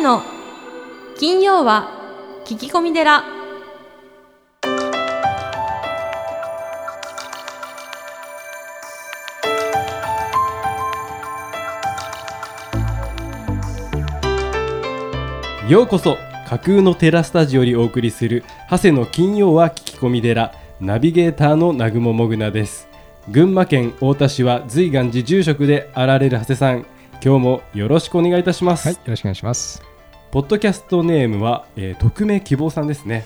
の金曜は聞き込み寺。ようこそ架空のテラスタジオにお送りする長谷の金曜は聞き込み寺ナビゲーターの南雲もぐなです。群馬県太田市は随願寺住職であられる長谷さん今日もよろしくお願いいたします、はい、よろしくお願いします。ポッドキャストネームは、えー匿名希望さんですね。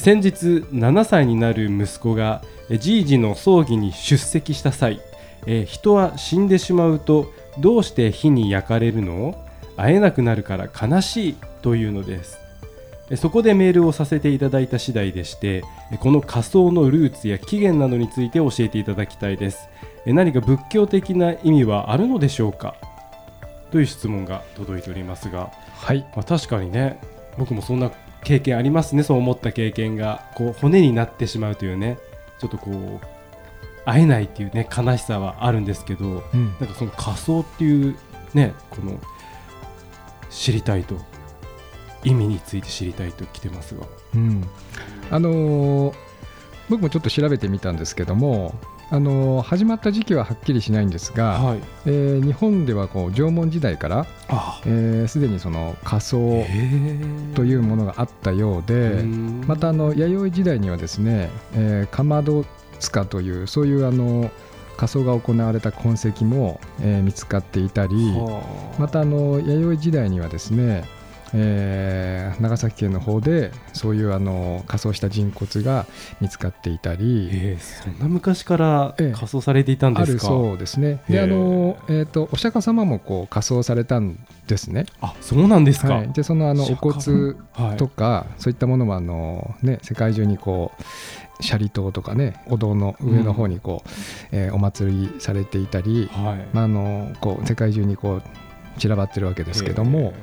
先日7歳になる息子がじいじの葬儀に出席した際、えー人は死んでしまうとどうして火に焼かれるの？会えなくなるから悲しいというのです。そこでメールをさせていただいた次第でしてこの仮想のルーツや起源などについて教えていただきたいです。何か仏教的な意味はあるのでしょうか？という質問が届いておりますがはい、まあ、確かにね僕もそんな経験ありますね。そう思った経験がこう骨になってしまうというねちょっとこう会えないっていうね悲しさはあるんですけどうん、なんかその仮想っていうねこの知りたいと意味について知りたいと来てますが。うん、あのー僕もちょっと調べてみたんですけども、あのー始まった時期ははっきりしないんですが、はい。えー日本ではこう縄文時代からあえーすで、にその仮想へというものがあったようで、またあの弥生時代にはですね、えー、かまど塚というそういうあの仮装が行われた痕跡も、えー見つかっていたり、またあの弥生時代にはですね、えー長崎県の方でそういうあの仮装した人骨が見つかっていたり、えーそんな昔からええ。仮装されていたんですか、あるそうですね。であの、えー、とお釈迦様もこう仮装されたんですね。あそうなんですか、はい、でそのあのお釈迦骨はい。とか、そういったものはあの、ね、世界中にこう斜里島とかねお堂の上の方にこう、えーお祭りされていたり、はい。まあ、あのこう世界中にこう散らばってるわけですけども、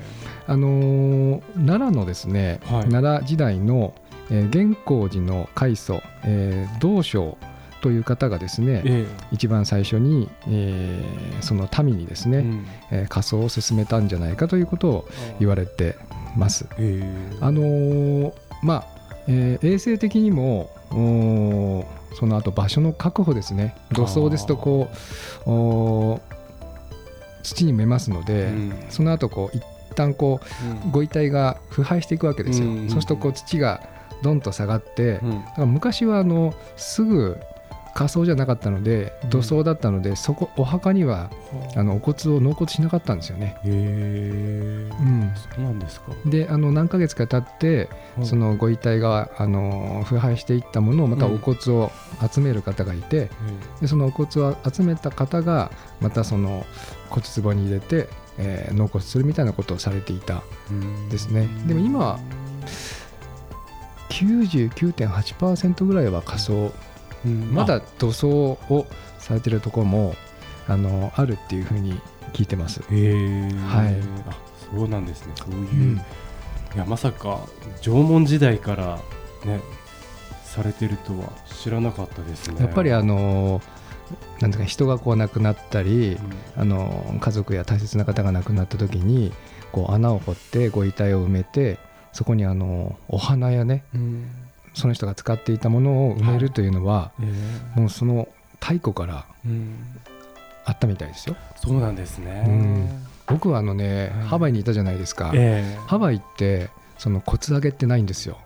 あのー奈良のですね、はい。奈良時代の、えー玄光寺の開祖、えー道昭という方がですね、え一番最初に、えーその民にですね、えうん。えー仮装を進めたんじゃないかということを言われてます。ええ。あのーまあ、えー衛生的にもその後場所の確保ですね土葬ですとこう土に埋めますので、うん。その後こう一旦こうご遺体が腐敗していくわけですよ、うん。そうするとこう土がどんと下がって、うん。だから昔はあのすぐ仮葬じゃなかったので土葬だったので、そこお墓にはあのお骨を納骨しなかったんですよね。へえうん。そうなんですか。であの何ヶ月か経ってそのご遺体があの腐敗していったものをまたお骨を集める方がいて、でそのお骨を集めた方がままその骨壺に入れて、えー納骨するみたいなことをされていたうんですね。でも今は99.8%ぐらいは仮装うん。まだ土葬をされてるところもあのあるっていうふうに聞いてます。えはい。あそうなんですね。そういう、うん。いやまさか縄文時代からねされてるとは知らなかったですね。やっぱりあのなんか人がこう亡くなったり、うん。あの家族や大切な方が亡くなった時にこう穴を掘ってご遺体を埋めてそこにあのお花やねうん。その人が使っていたものを埋めるというのは、ええ。もうその太古からうん。あったみたいですよ。そうなんですね、うん。僕はあのね、はい。ハワイにいたじゃないですか、ええ。ハワイってその骨上げってないんですよ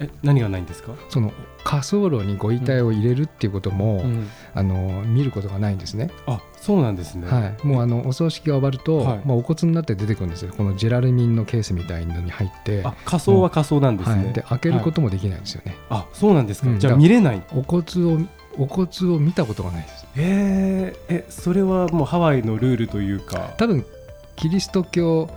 え何がないんですか、その火葬炉にご遺体を入れるっていうことも、うん。あの見ることがないんですね、あそうなんですね。はい、もうあのお葬式が終わると、はい。まあ、お骨になって出てくるんですよ。このジェラルミンのケースみたいのに入って。あ仮装は仮装なんですね、はい、で開けることもできないんですよね、あそうなんですか、じゃあ見れない。お骨をお骨を見たことがないです。えー、えそれはもうハワイのルールというか。多分キリスト教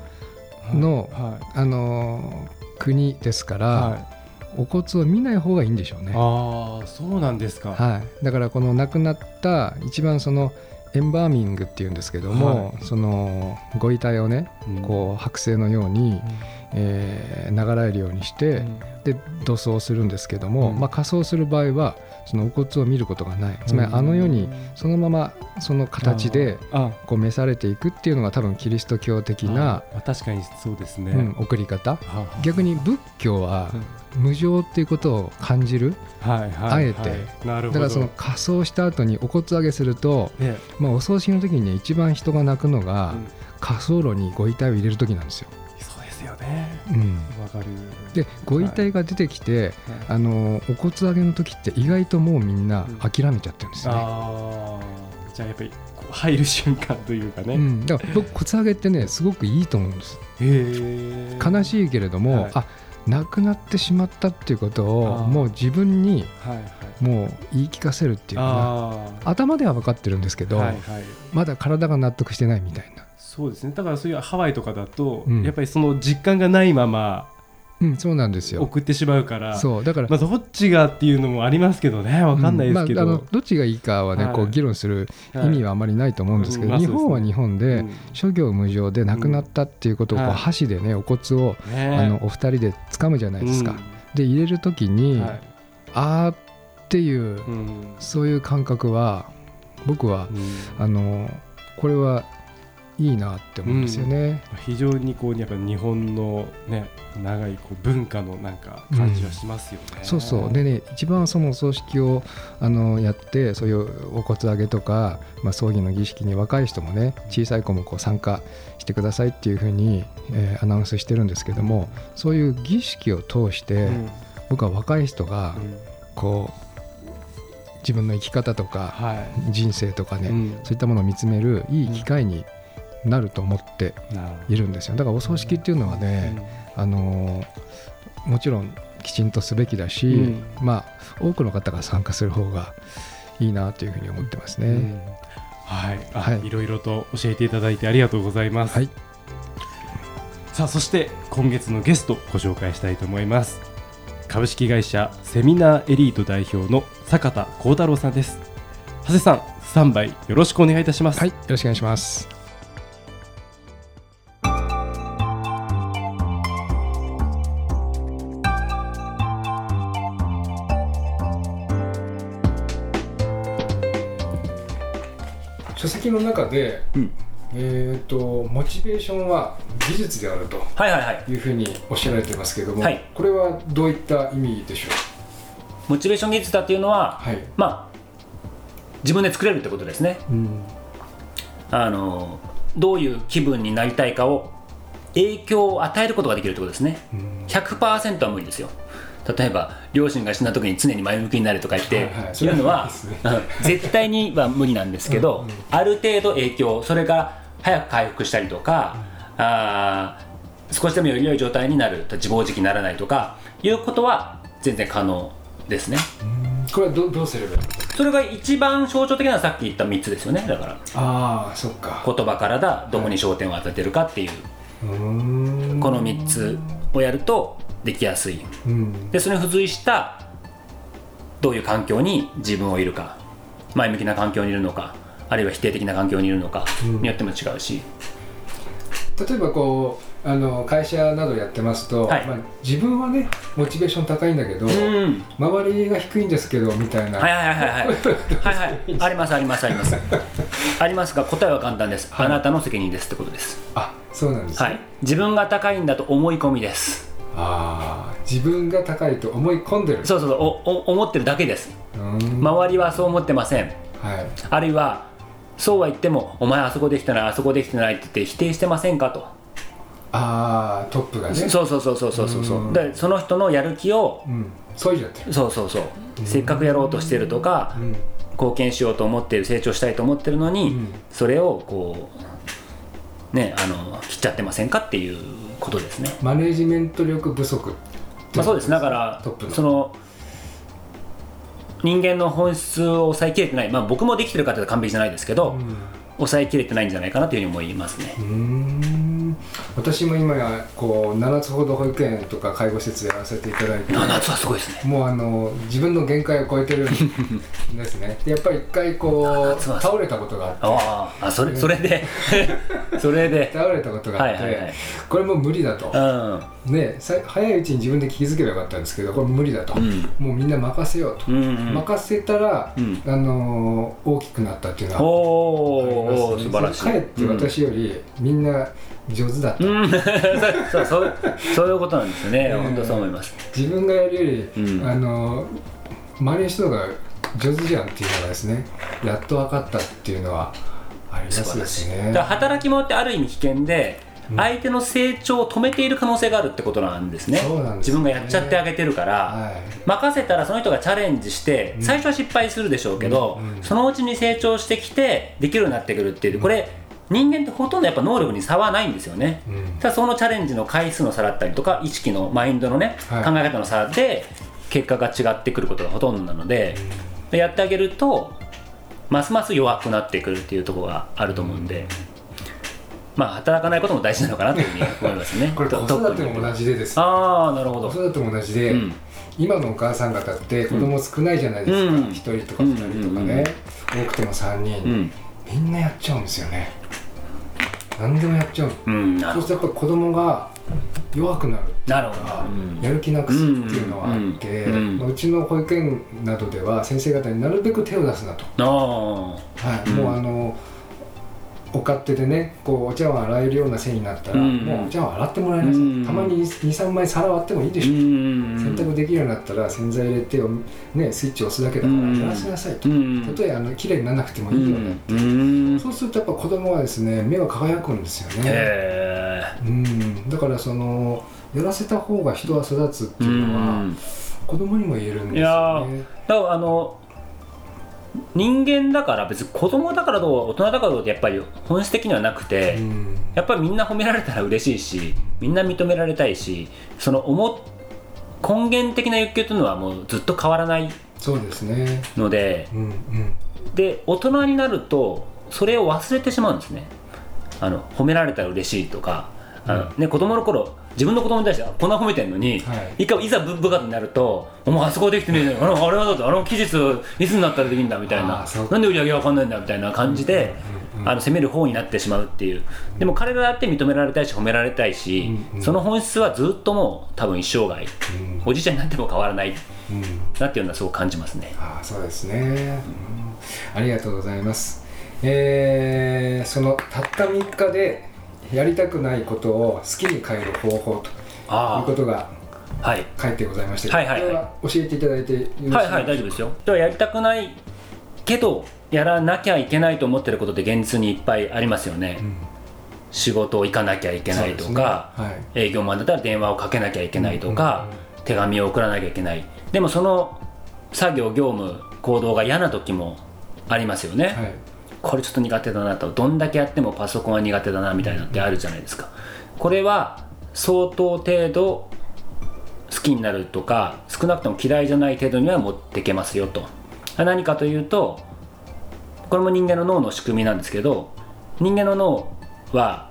のはあのー国ですから、い、はいお骨を見ない方がいいんでしょうね、ああそうなんですか、はい、だからこの亡くなった一番そのエンバーミングっていうんですけども、そのご遺体をねうん。こう剥製のように、えー流れるようにして、うん。で土葬するんですけども、うん。まあ、仮装する場合はそのお骨を見ることがない。つまりあの世にそのままその形でこう召されていくっていうのが多分キリスト教的な確かにそうですね、うん、送り方。逆に仏教は無常っていうことを感じる、はいはい、あえて、だからその仮装した後にお骨上げすると、まあ、お葬式の時にね一番人が泣くのが、火葬炉にご遺体を入れる時なんですよ。そうですよね。うん。わかる。で、ご遺体が出てきて、はい、あのお骨上げの時って意外ともうみんな諦めちゃってるんですよね。うん、ああ。じゃあやっぱり入る瞬間というかね。うん、だから僕骨上げってねすごくいいと思うんです。悲しいけれども、はい、あ亡くなってしまったっていうことをもう自分にもう言い聞かせるっていうかな。頭では分かってるんですけど、はいはい、まだ体が納得してないみたいな。そうですね。だからそういうハワイとかだと、うん、やっぱりその実感がないままうん、そうなんですよ。送ってしまうから。そうだから、まあ、どっちがっていうのもありますけどね。分かんないですけど、うんまあ、あのどっちがいいかはね、はい、こう議論する意味はあまりないと思うんですけど、はい、日本は日本で、諸行無常で亡くなったっていうことをこう箸でねお骨を、あのお二人で掴むじゃないですか。で入れる時に、はい、あーっていう、そういう感覚は僕は、あのこれはいいなって思うんですよね、うん、非常にこうやっぱ日本のね長いこう文化のなんか感じはしますよね、うん、そうそう。でね一番そのお葬式をあのやってそういうお骨上げとか、まあ、葬儀の儀式に若い人もね小さい子もこう参加してくださいっていうふうに、えー、アナウンスしてるんですけどもそういう儀式を通して、うん、僕は若い人がこう、自分の生き方とか、人生とかね、そういったものを見つめるいい機会になると思っているんですよだからお葬式っていうのはね、あのもちろんきちんとすべきだし、うん、まあ多くの方が参加する方がいいなというふうに思ってますね。うん、はい、はい、いろいろと教えていただいてありがとうございます。はい、さあそして今月のゲストご紹介したいと思います。株式会社セミナーエリート代表の坂田幸太郎さんです。長谷さん、スタンバイよろしくお願いいたします。はい、よろしくお願いします。書籍の中で、うん、えーと、モチベーションは技術であるというふうにおっしゃられてますけれども、はい。はい、これはどういった意味でしょう？モチベーション技術だっていうのは、はい、まあ自分で作れるってことですね、うん、あのどういう気分になりたいかを影響を与えることができるってことですね、うん、100%は無理ですよ例えば両親が死んだ時に常に前向きになるとか言っていうのは、絶対には無理なんですけど、ある程度影響それが早く回復したりとか、あ少しでもより良い状態になる自暴自棄にならないとかいうことは全然可能ですね。これはどどうすればいいそれが一番象徴的なのはさっき言った3つですよね。だからああそっか。言葉体どこに焦点を当ててるかっていう、はい、この3つをやるとできやすい、うん、でそれに付随したどういう環境に自分をいるか前向きな環境にいるのかあるいは否定的な環境にいるのかによっても違うし、うん、例えばこうあの会社などやってますと、はい、まあ、自分はねモチベーション高いんだけど、うん、周りが低いんですけどみたいな。はいはいはいはい。はいはい。ありますありますあります。ありますが答えは簡単です、はい、あなたの責任ですってことです。あそうなんです、ね、はい、自分が高いんだと思い込みですあ自分が高いと思い込んでる。そうそうそうお思ってるだけです。周りはそう思ってません、はい、あるいはそうは言ってもお前あそこできたないあそこできてないって言って否定してませんかと。ああトップがね。そうそうそうそうそうそうでその人のやる気を、うん、そうじゃって。そうそうそう。せっかくやろうとしてるとか、うん、貢献しようと思ってる成長したいと思ってるのに、うん、それをこうねあの切っちゃってませんかっていうことですね。マネジメント力不足まあそうです。だからその人間の本質を抑えきれてない、まあ、僕もできてる方は完璧じゃないですけど、うん、抑えきれてないんじゃないかなというふうに思いますね私も今やこう7つほど保育園とか介護施設やらせていただいて7つはすごいですね。もうあの自分の限界を超えてるんですね。やっぱり一回こう倒れたことがあって。ああそれそれで それで。倒れたことがあって、はいはいはい、これも無理だと、うん、ね早いうちに自分で気づけばよかったんですけどこれ無理だと、うん、もうみんな任せようと、うん。うん、任せたら、うん、あの大きくなったっていうのはおお、ね、素晴らしい。かえって私よりみんな上手だった、うん、そうそうそういうことなんですよね、えー、本当そう思います。自分がやるより、うん、あの周りの人が上手じゃんっていうのがですねやっと分かったっていうのはありますです。ね働き者ってある意味危険で相手の成長を止めている可能性があるってことなんですね、ね、自分がやっちゃってあげてるから、はい、任せたらその人がチャレンジして、最初は失敗するでしょうけど、うん。うん、そのうちに成長してきてできるようになってくるっていうこれ人間ってほとんどやっぱ能力に差はないんですよね、うん、ただそのチャレンジの回数の差だったりとか意識のマインドのね、はい、考え方の差で結果が違ってくることがほとんどなので、うん、やってあげるとますます弱くなってくるっていうところがあると思うんで。うんまあ働かないことも大事なのかなというふうに思いますね。これ子育ても同じでです。ああなるほど。子育ても同じで、うん、今のお母さん方って子供少ないじゃないですか、うん、1人とか2人とかね、多くても3人、みんなやっちゃうんですよね。何でもやっちゃう、うん、そうするとやっぱり子供が弱くなる。なるほど、うん、やる気なくすっていうのはあって、うんうん、うちの保育園などでは先生方になるべく手を出すなと、はい、もうあのお勝手でねこうお茶碗洗えるような線になったら、うん、もうお茶碗洗ってもらいなさい、うん、たまに23枚皿割ってもいいでしょ。う、うん、洗濯できるようになったら洗剤入れて、ね、スイッチ押すだけだからやらせなさいと、たとえあの綺麗にならなくてもいいよねって、そうするとやっぱ子供はですね目が輝くんですよね、うん、だからそのやらせた方が人は育つっていうのは、子供にも言えるんですよね。だからあの人間だから別に子供だからどう大人だからどうってやっぱり本質的にはなくて、やっぱりみんな褒められたら嬉しいしみんな認められたいしその思根源的な欲求というのはもうずっと変わらないそうですね。ので、うんうん、で大人になるとそれを忘れてしまうんですね。あの褒められたら嬉しいとかあの、ね、子供の頃自分の子供に対してこんな褒めてるのに、はい、いかいざ部下になると「お前あそこできてねえあのあれはだってあの期日いつになったらできるんだ」みたいな「なんで売り上げわかんないんだ」みたいな感じで、あの責める方になってしまうっていう。でも彼らだって認められたいし褒められたいし、うんうん、その本質はずっともう多分一生涯、うん、おじいちゃんになっても変わらない、うん、なっていうのはすごく感じますね。あそうですね、うん、ありがとうございます。えー、そのたった3日でやりたくないことを好きに変える方法ということが書いてございまして、はいはい。はい、教えていただいてよろしいですか？はいはい大丈夫ですよ。ではやりたくないけどやらなきゃいけないと思ってることって現実にいっぱいありますよね、うん、仕事行かなきゃいけないとか、ね。はい、営業マンだったら電話をかけなきゃいけないとか、うんうん、手紙を送らなきゃいけないでもその作業業務行動が嫌な時もありますよね、はいこれちょっと苦手だなと。どんだけやってもパソコンは苦手だなみたいなってあるじゃないですか。これは相当程度好きになるとか少なくとも嫌いじゃない程度には持っていけますよと。何かというとこれも人間の脳の仕組みなんですけど人間の脳は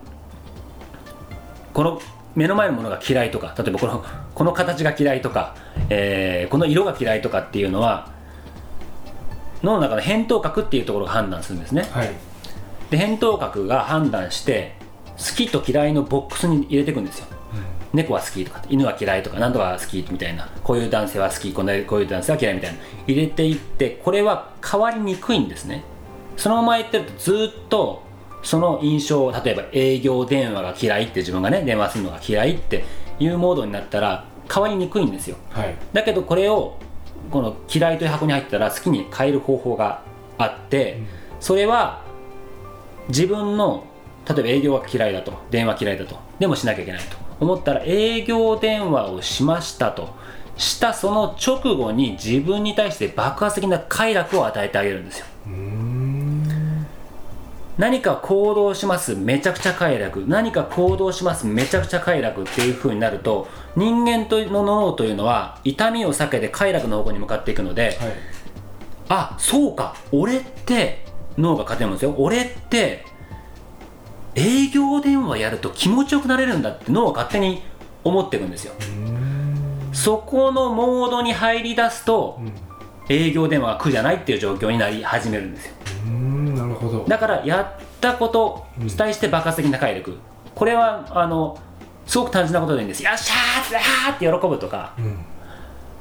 この目の前のものが嫌いとか例えばこのこの形が嫌いとか、えー、この色が嫌いとかっていうのは脳の中の扁桃核っていうところが判断するんですね、はい、で扁桃核が判断して好きと嫌いのボックスに入れていくんですよ、うん、猫は好きとか犬は嫌いとか何とか好きみたいなこういう男性は好きこういう男性は嫌いみたいな入れていってこれは変わりにくいんですね。そのまま言ってるとずっとその印象例えば営業電話が嫌いって自分がね電話するのが嫌いっていうモードになったら変わりにくいんですよ、はい、だけどこれをこの嫌いという箱に入ったら好きに変える方法があって、それは自分の例えば営業が嫌いだと電話嫌いだとでもしなきゃいけないと。思ったら営業電話をしましたと。したその直後に自分に対して爆発的な快楽を与えてあげるんですよ。何か行動しますめちゃくちゃ快楽。何か行動しますめちゃくちゃ快楽っていう風になると人間との脳というのは痛みを避けて快楽の方向に向かっていくので、はい、あそうか。俺って脳が勝てるんですよ。俺って営業電話やると気持ちよくなれるんだって脳は勝手に思っていくんですよ。そこのモードに入り出すと、うん、営業電話が苦じゃないっていう状況になり始めるんですよ。なるほど。だからやったことに対して爆発的な快力、うん、これはあのすごく単純なことでいいんです。よっしゃーって喜ぶとか、うん。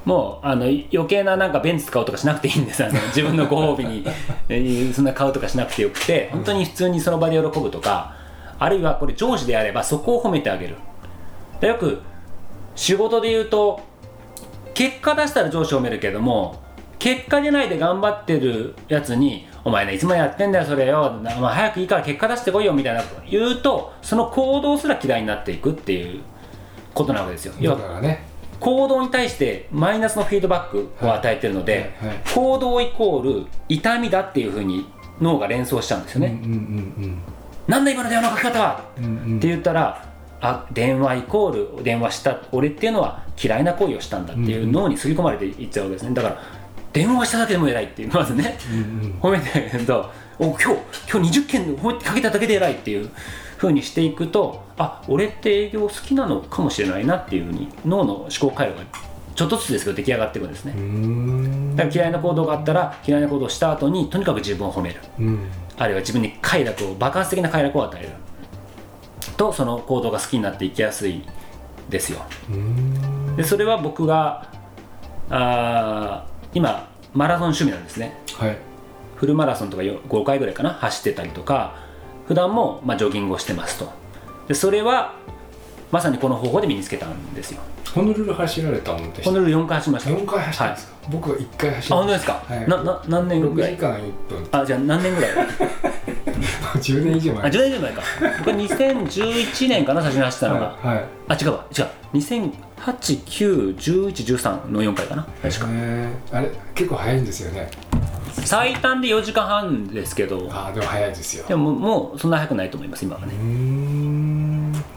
もうあの余計ななんかベンツ買うとかしなくていいんです。あの自分のご褒美に そんな買うとかしなくてよくて本当に普通にその場で喜ぶとかあるいはこれ上司であればそこを褒めてあげる。よく仕事で言うと結果出したら上司を褒めるけども結果出ないで頑張ってるやつに「お前ねいつまでやってんだよそれよ、まあ、早くいいから結果出してこいよ」みたいな言うとその行動すら嫌いになっていくっていうことなわけですよ。だからね。行動に対してマイナスのフィードバックを与えてるので、はいはい。はい、行動イコール痛みだっていうふうに脳が連想しちゃうんですよね。うんうんうん、なんだ今の電話の書き方は、うんうん、って言ったらあ電話イコール電話した俺っていうのは嫌いな行為をしたんだっていう脳に刷り込まれていっちゃうわけですね。だから電話しただけでも偉いっていうまずね、うんうん、褒めてあげるとお今日今日20件褒めてかけただけで偉いっていうふうにしていくとあ俺って営業好きなのかもしれないなっていうふうに脳の思考回路がちょっとずつですけど出来上がっていくんですね。だから嫌いな行動があったら嫌いな行動をした後にとにかく自分を褒める、うん、あるいは自分に快楽を爆発的な快楽を与える。とその行動が好きになっていきやすいですよ。でそれは僕があ今マラソン趣味なんですね、はい、フルマラソンとか5回ぐらいかな走ってたりとか普段もまあジョギングをしてますと。でそれはまさにこの方法で身につけたんですよ。ホノルル走られたんでホノルル4回走りました。4回走ったんですか、はい、僕は1回走りましたあ本当ですか、はい、なな何年ぐらい？6時間1分。あじゃあ何年ぐらい？10年以上前。あ10年以上前か。僕は2011年かな最初に走ったのが、はい、はい、あ違うわ。違う20089113の4回かな。確か。あれ結構早いんですよね。最短で4時間半ですけど。あでも早いですよ。でももうそんな早くないと思います今はね。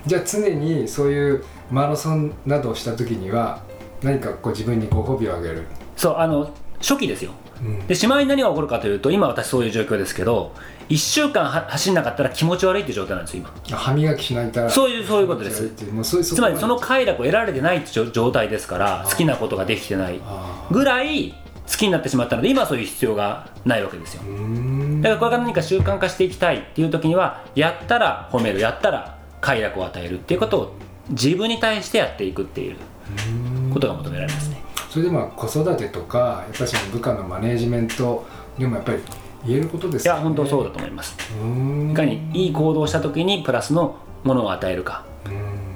じゃあ常にそういうマラソンなどをした時には何かこう自分にご褒美をあげる。そうあの初期ですよ、うん、でしまいに何が起こるかというと今私そういう状況ですけど1週間走んなかったら気持ち悪いって状態なんですよ今。歯磨きしないと。そういうそういうことです。つまりその快楽を得られてない状態ですから好きなことができてないぐらい好きになってしまったので今はそういう必要がないわけですよ。だからこれから何か習慣化していきたいっていう時にはやったら褒めるやったら快楽を与えるっていうことを自分に対してやっていくっていうことが求められますねそれでまあ子育てとかやっぱりその部下のマネージメントでもやっぱり言えることです、ね、いや本当そうだと思います。いかにいい行動をした時にプラスのものを与えるか。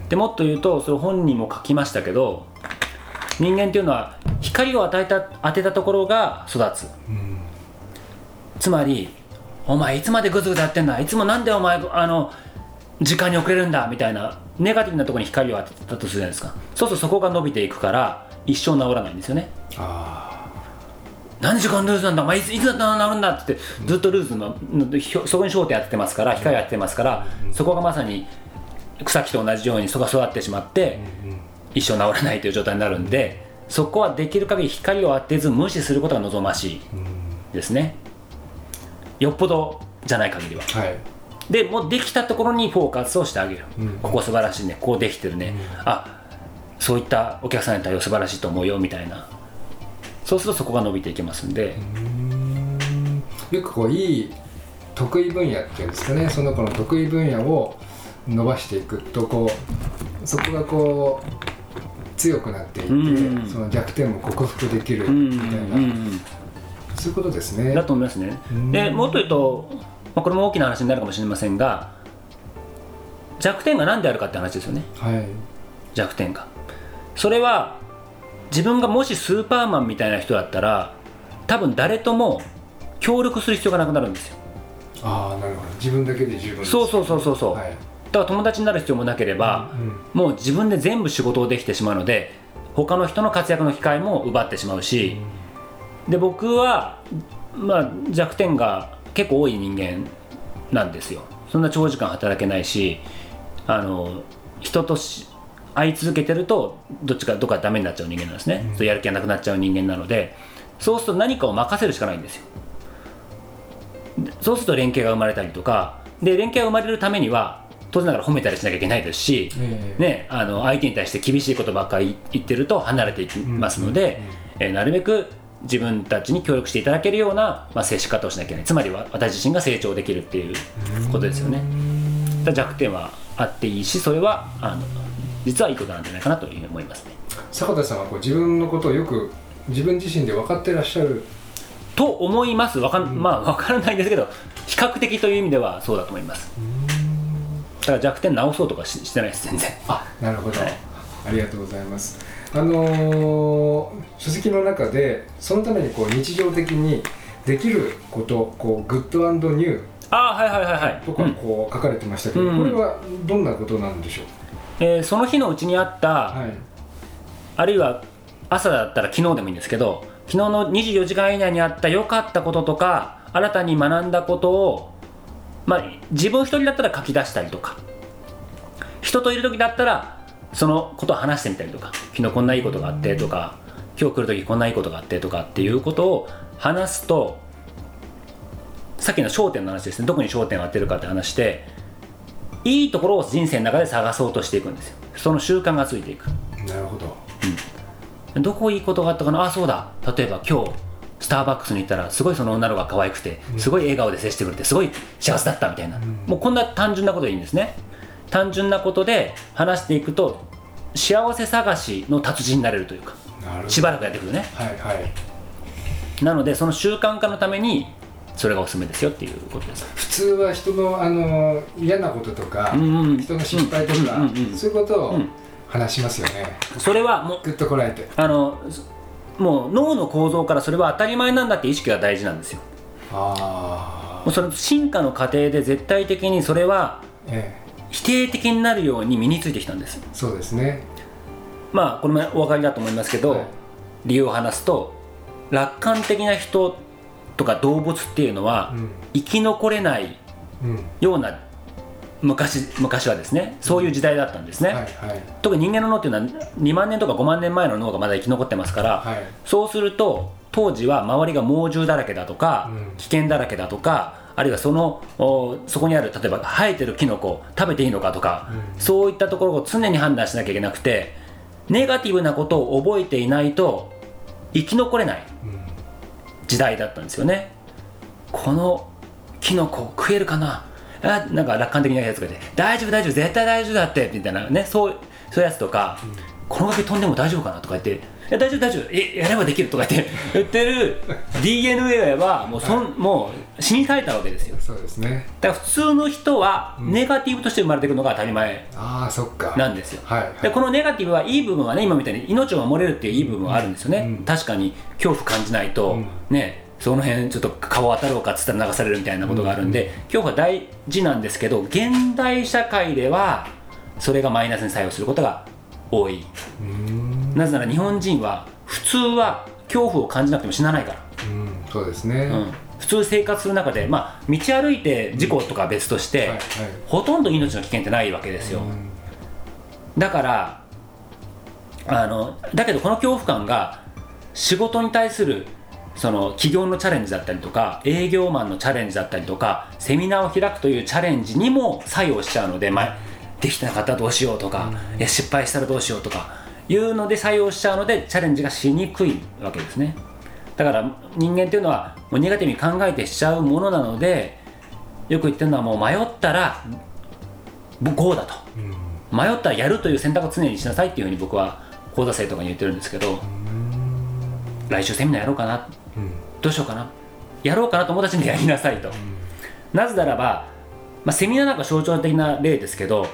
でもっと言うとそれ本人も書きましたけど人間っていうのは光を与えた当てたところが育つ、うん、つまりお前いつまでグズグズやってんだ。いつもなんでお前あの時間に遅れるんだ。みたいなネガティブなところに光を当てたとするじゃないですか。そうするとそこが伸びていくから一生治らないんですよね。何時間ルーズなんだ？お前いついつだったら治るんだってずっとルーズのそこに焦点当ててますから光当ててますから、そこがまさに草木と同じようにそこが育ってしまって、一生治らないという状態になるんでそこはできる限り光を当てず無視することが望ましいですね。よっぽどじゃない限りは、はい、でもうできたところにフォーカスをしてあげる、うん、ここ素晴らしいね。こうできてるね、うん、あそういったお客さんに対応素晴らしいと思うよみたいな。そうするとそこが伸びていきますんで。よくこういい得意分野っていうんですかね。その子の得意分野を伸ばしていくとこうそこがこう強くなっていって、うん、その弱点も克服できるみたいな、うん、そういうことですね。だと思いますね。でもっと言うと、まあ、これも大きな話になるかもしれませんが弱点が何であるかって話ですよね、はい、弱点が。それは自分がもしスーパーマンみたいな人だったら多分誰とも協力する必要がなくなるんですよ。ああなるほど。自分だけで十分そうそうそうそうそう、はい。だから友達になる必要もなければ、うん、もう自分で全部仕事をできてしまうので他の人の活躍の機会も奪ってしまうし、うん、で僕は、まあ、弱点が結構多い人間なんですよ。そんな長時間働けないしあの人と会い続けてるとどっちかどっかダメになっちゃう人間なんですね、うん、やる気がなくなっちゃう人間なのでそうすると何かを任せるしかないんですよ。そうすると連携が生まれたりとかで連携が生まれるためには当然ながら褒めたりしなきゃいけないですし、えー、ね、あの相手に対して厳しいことばっかり言ってると離れていきますので、えー、なるべく自分たちに協力していただけるような、まあ、接し方をしなきゃいけない。つまりは私自身が成長できるっていうことですよね。弱点はあっていいしそれはあの実はいいことなんじゃないかなというふうに思いますね。坂田さんはこう自分のことをよく自分自身で分かってらっしゃる。と思いますわか,、まあ、分からないですけど比較的という意味ではそうだと思います。だから弱点直そうとかししてないです全然。あなるほど、はい、ありがとうございます。あのー、書籍の中でそのためにこう日常的にできることこうグッドニューあはいはいはいはい。とかこう書かれてましたけど、うん、これはどんなことなんでしょう、えー、その日のうちにあった、はい、あるいは朝だったら昨日でもいいんですけど昨日の24時間以内にあった良かったこととか新たに学んだことを、まあ、自分一人だったら書き出したりとか人といる時だったらそのことを話してみたりとか昨日こんないいことがあってとか今日来る時こんないいことがあってとかっていうことを話すとさっきの焦点の話ですね。どこに焦点を当てるかって話していいところを人生の中で探そうとしていくんですよ。その習慣がついていく。なるほど、うん、どこいいことがあったかな？あそうだ。例えば今日スターバックスに行ったらすごいその女の子が可愛くてすごい笑顔で接してくれてすごい幸せだったみたいな、うん、もうこんな単純なことでいいんですね。単純なことで話していくと幸せ探しの達人になれるというかしばらくやってくるね、はいはい、なのでその習慣化のためにそれがおすすめですよっていうことです。普通は人のあの嫌なこととか、うんうん、人の失敗とか、うんうんうん、そういうことを話しますよね、それはもうぐっとこらえて。あのもう脳の構造からそれは当たり前なんだって意識が大事なんですよ。ああもうその進化の過程で絶対的にそれは、ええ。否定的になるように身についてきたんです。そうですね。まあこれもお分かりだと思いますけど、はい、理由を話すと楽観的な人とか動物っていうのは、うん、生き残れないような昔昔はですねそういう時代だったんですね、はいはい、特に人間の脳っていうのは2万年とか5万年前の脳がまだ生き残ってますから、はい、そうすると当時は周りが猛獣だらけだとか、うん、危険だらけだとかあるいはそのそこにある例えば生えてるキノコ食べていいのかとか、うん、そういったところを常に判断しなきゃいけなくてネガティブなことを覚えていないと生き残れない時代だったんですよね。このキノコ食えるかな？あなんか楽観的なやつがいて「大丈夫大丈夫絶対大丈夫だって」みたいなねそうそういうやつとか、うん、この崖飛んでも大丈夫かな？とか言ってや大丈夫大丈夫。えやればできるとか言って 言ってる DNA はもうそん、はい、もう死に絶えたわけですよ。そうですね。だから普通の人はネガティブとして生まれてくるのが当たり前なんですよ、はい。はい、でこのネガティブはいい部分はね今みたいに命を守れるっていういい部分はあるんですよね、うん、確かに恐怖感じないと、うん、ねその辺ちょっと顔当たろうかっつったら流されるみたいなことがあるんで、うん、恐怖は大事なんですけど現代社会ではそれがマイナスに作用することが多いなぜなら日本人は普通は恐怖を感じなくても死なないから、うん、そうですね、うん、普通生活する中で、まあ、道歩いて事故とか別として、はいはい、ほとんど命の危険ってないわけですよ、だからあのだけどこの恐怖感が仕事に対するその企業のチャレンジだったりとか営業マンのチャレンジだったりとかセミナーを開くというチャレンジにも作用しちゃうので、まあ、できてなかったらどうしようとか、いや失敗したらどうしようとかいうので採用しちゃうのでチャレンジがしにくいわけですね。だから人間っていうのはもうネガティブに考えてしちゃうものなのでよく言ってるのはもう迷ったらこうだと、うん、迷ったらやるという選択を常にしなさいっていうふうに僕は講座生とかに言ってるんですけど来週セミナーやろうかな、うん、どうしようかな。やろうかな友達にやりなさいと、うん、なぜならば、まあ、セミナーなんか象徴的な例ですけど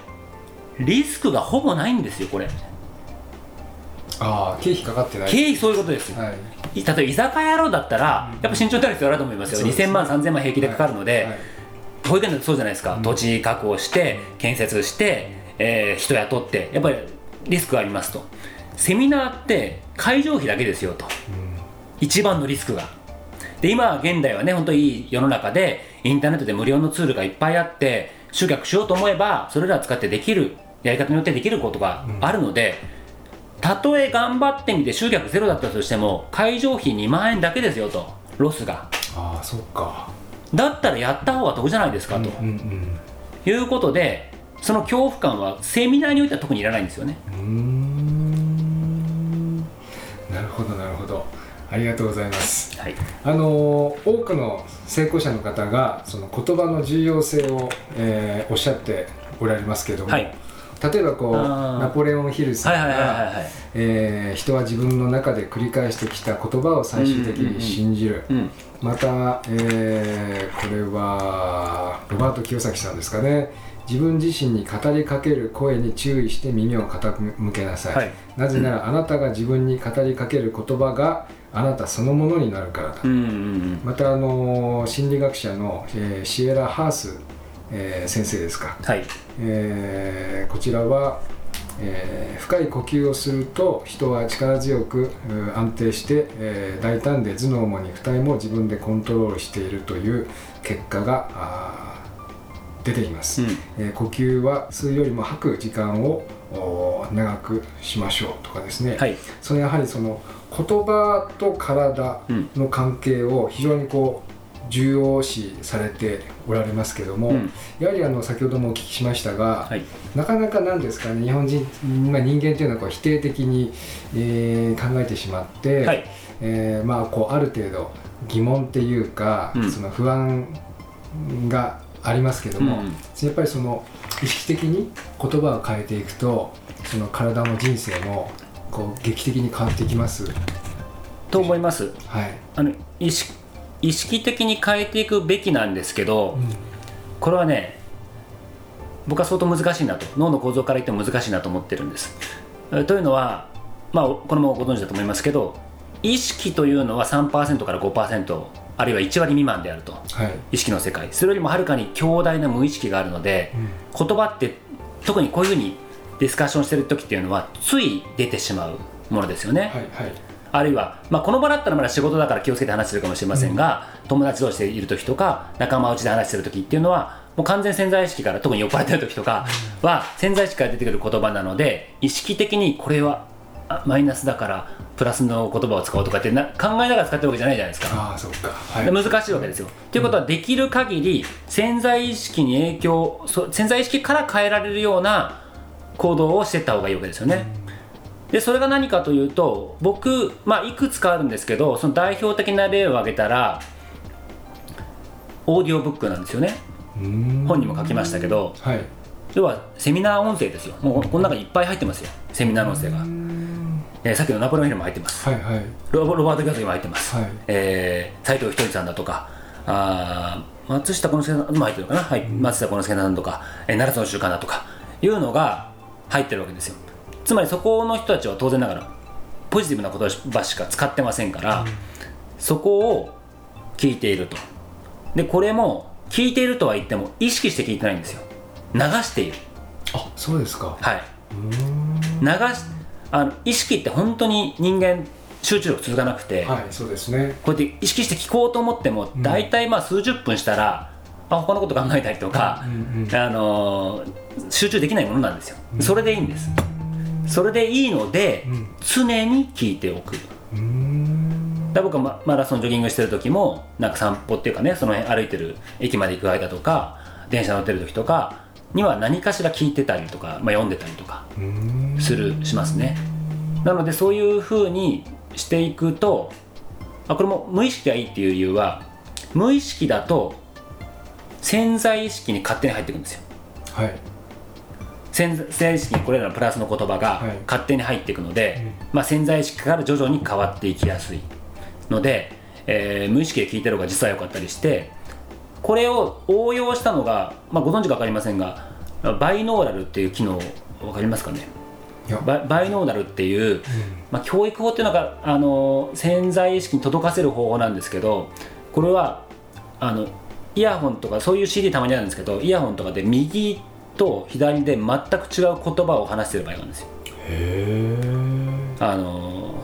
リスクがほぼないんですよこれああ経費かかってない。経費そういうことですよ、はい、例えば居酒屋野郎だったら、やっぱ慎重になる必要あると思いますよ、2000万3000万平気でかかるので、はい。はい、保育園だってそうじゃないですか、うん、土地確保して建設して、えー、人雇ってやっぱりリスクがありますと。セミナーって会場費だけですよと、うん、一番のリスクが。で今現代はね本当にいい世の中でインターネットで無料のツールがいっぱいあって集客しようと思えばそれらを使ってできるやり方によってできることがあるので、うんたとえ頑張ってみて集客ゼロだったとしても会場費2万円だけですよとロスが。ああそっか。だったらやった方が得じゃないですかと、うんうんうん、いうことでその恐怖感はセミナーにおいては特にいらないんですよね。なるほどなるほど。ありがとうございます、はい、あの多くの成功者の方がその言葉の重要性を、えー、おっしゃっておられますけども、はい、例えばこうナポレオン・ヒルさんが人は自分の中で繰り返してきた言葉を最終的に信じる、うんうん。うん、また、えー、これはロバート清崎さんですかね。自分自身に語りかける声に注意して耳を傾けなさい、はい、なぜならあなたが自分に語りかける言葉があなたそのものになるからだ、うんうんうん、またあの心理学者の、えー、シエラ・ハース、えー、先生ですか、はい。えー、こちらは、えー、深い呼吸をすると人は力強く安定して、えー、大胆で頭脳も肉体も自分でコントロールしているという結果が出ています、うん、えー、呼吸は吸うよりも吐く時間を長くしましょうとかですね、はい、そのやはりその言葉と体の関係を非常にこう重要視されておられますけども、うん、やはりあの先ほどもお聞きしましたが、はい、なかなかなんですかね日本人、まあ、人間というのはこう否定的に、えー、考えてしまって、はい、えー、まあ、こうある程度疑問っていうか、うん、その不安がありますけども、うん、やっぱりその意識的に言葉を変えていくとその体も人生もこう劇的に変わってきます。と思います、はい、あの意識意識的に変えていくべきなんですけど、うん、これはね僕は相当難しいなと。脳の構造から言っても難しいなと思ってるんです。というのは、まあ、これもご存知だと思いますけど意識というのは3%から5%あるいは1割未満であると、はい、意識の世界。それよりもはるかに強大な無意識があるので、うん、言葉って特にこういうふうにディスカッションしてる時っていうのはつい出てしまうものですよね。はいはいあるいは、まあ、この場だったらまだ仕事だから気をつけて話してるかもしれませんが、うん、友達同士でいる時とか仲間内で話してる時っていうのはもう完全潜在意識から特に酔っ払ってる時とかは潜在意識から出てくる言葉なので意識的にこれはマイナスだからプラスの言葉を使おうとかってな考えながら使ってるわけじゃないじゃないですか。あそうか、はい、難しいわけですよ。ということはできる限り潜在意識に影響潜在意識から変えられるような行動をしていった方がいいわけですよね。でそれが何かというと僕、まあ、いくつかあるんですけどその代表的な例を挙げたらオーディオブックなんですよね。本にも書きましたけど、はい、要はセミナー音声ですよ。もうこの中にいっぱい入ってますよ。セミナーの音声が、えー、さっきのナポレオンヒルも入ってます、はいはい、ロバート・ギャズリも入ってます、はい。えー、斉藤ひとりさんだとかあ松下幸之助さんも入ってるのかな、はい、松下幸之助さんとか、えー、奈良の習慣だとかいうのが入ってるわけですよつまりそこの人たちは当然ながらポジティブな言葉しか使ってませんから、うん、そこを聞いていると。でこれも聞いているとは言っても意識して聞いてないんですよ。流している。あそうですか。はい。流しあの意識って本当に人間集中力続かなくて、はい、そうですね。こうやって意識して聞こうと思っても、大体まあ数十分したらあ他のこと考えたりとか、うんうん、あの集中できないものなんですよ、それでいいんです、それでいいので、常に聞いておく。だ僕はマラソンジョギングしてる時もなんか散歩っていうかねその辺歩いてる駅まで行く間とか電車乗ってる時とかには何かしら聞いてたりとか、まあ、読んでたりとかするしますね。なのでそういうふうにしていくとあこれも無意識がいいっていう理由は無意識だと潜在意識に勝手に入っていくんですよ。はい潜在意識にこれらのプラスの言葉が勝手に入っていくので、はい、まあ、潜在意識から徐々に変わっていきやすいので、えー、無意識で聞いてる方が実は良かったりしてこれを応用したのが、まあ、ご存知か分かりませんがバイノーラルっていう機能分かりますかね？バイノーラルっていう、うん、まあ、教育法っていうのがあの潜在意識に届かせる方法なんですけどこれはあのイヤホンとかそういう CD たまにあるんですけどイヤホンとかで右と左で全く違う言葉を話してる場合があるんですよ。へあの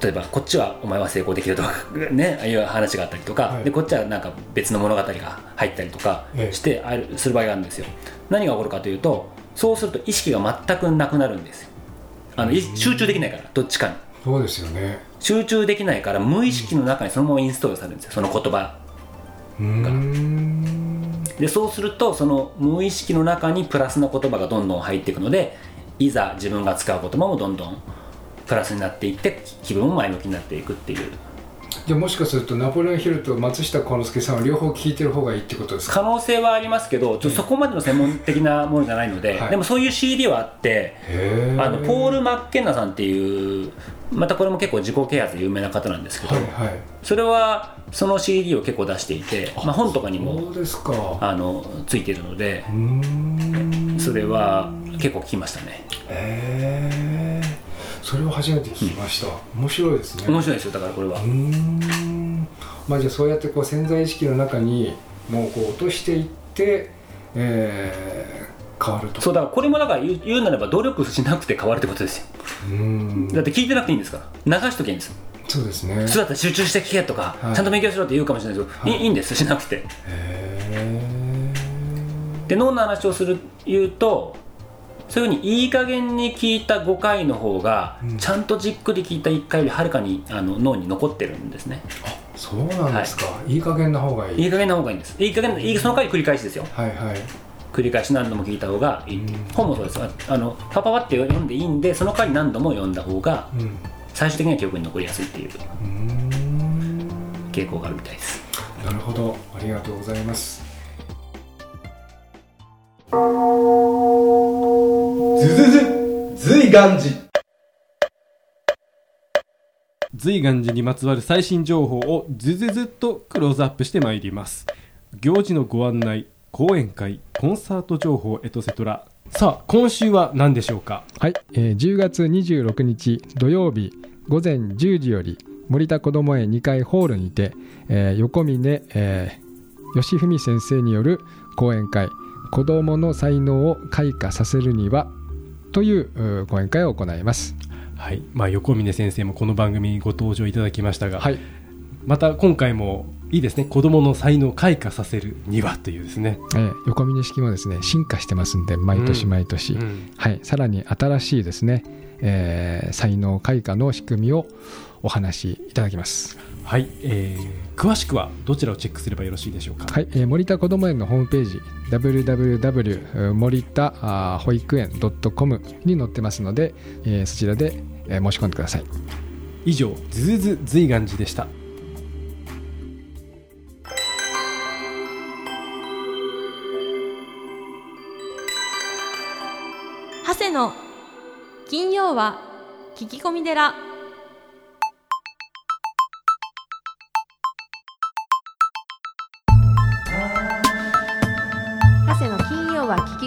例えばこっちは「お前は成功できる」とか ねああいう話があったりとか、はい、でこっちはなんか別の物語が入ったりとかしてあるする場合があるんですよ。何が起こるかというとそうすると意識が全くなくなるんですよ。あの集中できないからどっちかに。そうですよね集中できないから無意識の中にそのままインストールされるんですよその言葉がでそうするとその無意識の中にプラスの言葉がどんどん入っていくのでいざ自分が使う言葉もどんどんプラスになっていって気分も前向きになっていくっていう。じゃあもしかするとナポレオンヒルと松下幸之助さんは両方聞いてる方がいいってことですか？可能性はありますけどちょそこまでの専門的なものじゃないので、はい、でもそういう CD はあってあのポール・マッケンナさんっていうまたこれも結構自己啓発で有名な方なんですけど、はいはい、それはその CD を結構出していてまあ、本とかにもあのついているのでそれは結構聞きましたね。へえそれを初めて聞きました、うん、面白いですね。面白いですよだからこれは。うん。まあじゃあそうやってこう潜在意識の中にもうこう落としていって、えー、変わると。そうだからこれもだから言う言うならば努力しなくて変わるってことですよ。うん。だって聞いてなくていいんですから。流しとけいいんです。そうですね。そうだったら集中して聞けとか、はい、ちゃんと勉強しろって言うかもしれないですけど、はい、いいんですしなくて。へえで脳の話をする言うとそういうふうにいい加減に聞いた5回の方が、うん、ちゃんとじっくり聞いた1回よりはるかにあの脳に残ってるんですね。あそうなんですか、はい、いい加減な方がいいいい加減な方がいいんです。いい加減いいその回繰り返しですよ。はいはい。繰り返し何度も聞いた方がいい、う。ん、本もそうです。あのパパパって読んでいいんでその回何度も読んだ方が、うん、最終的には記憶に残りやすいっていう。傾向があるみたいです。なるほど。ありがとうございますずずず随願寺随願寺にまつわる最新情報をずずずっとクローズアップしてまいります。行事のご案内講演会コンサート情報エトセトラ。さあ今週は何でしょうか？はい、えー、10月26日土曜日午前10時より森田こども園2階ホールにて、えー、横峰、えー、吉文先生による講演会子どもの才能を開花させるにはという講演会を行います。はい。まあ、横峰先生もこの番組にご登場いただきましたが、はい、また今回もいいですね。子どもの才能を開花させるにはというですね、えー、横峰式もですね進化してますんで毎年毎年、うん。うん、はい、さらに新しいですね、えー、才能開花の仕組みをお話しいただきます。はい、えー、詳しくはどちらをチェックすればよろしいでしょうか？はい、えー、森田こども園のホームページ www 森田保育園 .com に載ってますので、えー、そちらで、えー、申し込んでください。以上ズズズ随願寺でした。長谷の金曜は聞き込み寺。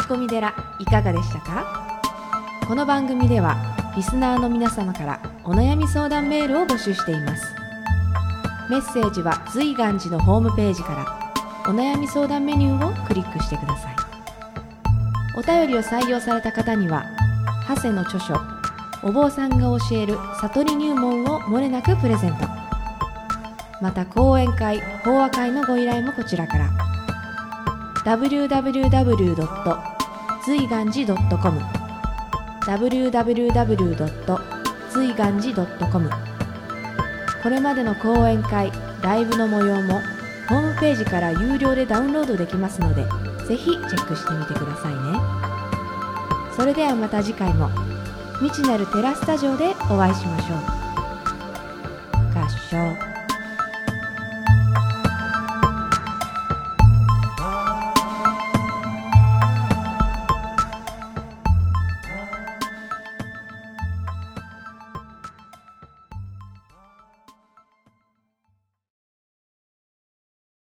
込み寺いかがでしたか？この番組ではリスナーの皆様からお悩み相談メールを募集しています。メッセージは随願寺のホームページからお悩み相談メニューをクリックしてください。お便りを採用された方には長谷の著書お坊さんが教える悟り入門をもれなくプレゼント。また講演会法話会のご依頼もこちらから。www. 随願寺 .com www. 随願寺 .com これまでの講演会ライブの模様もホームページから有料でダウンロードできますのでぜひチェックしてみてくださいね。それではまた次回も未知なるテラスタジオでお会いしましょう。合唱。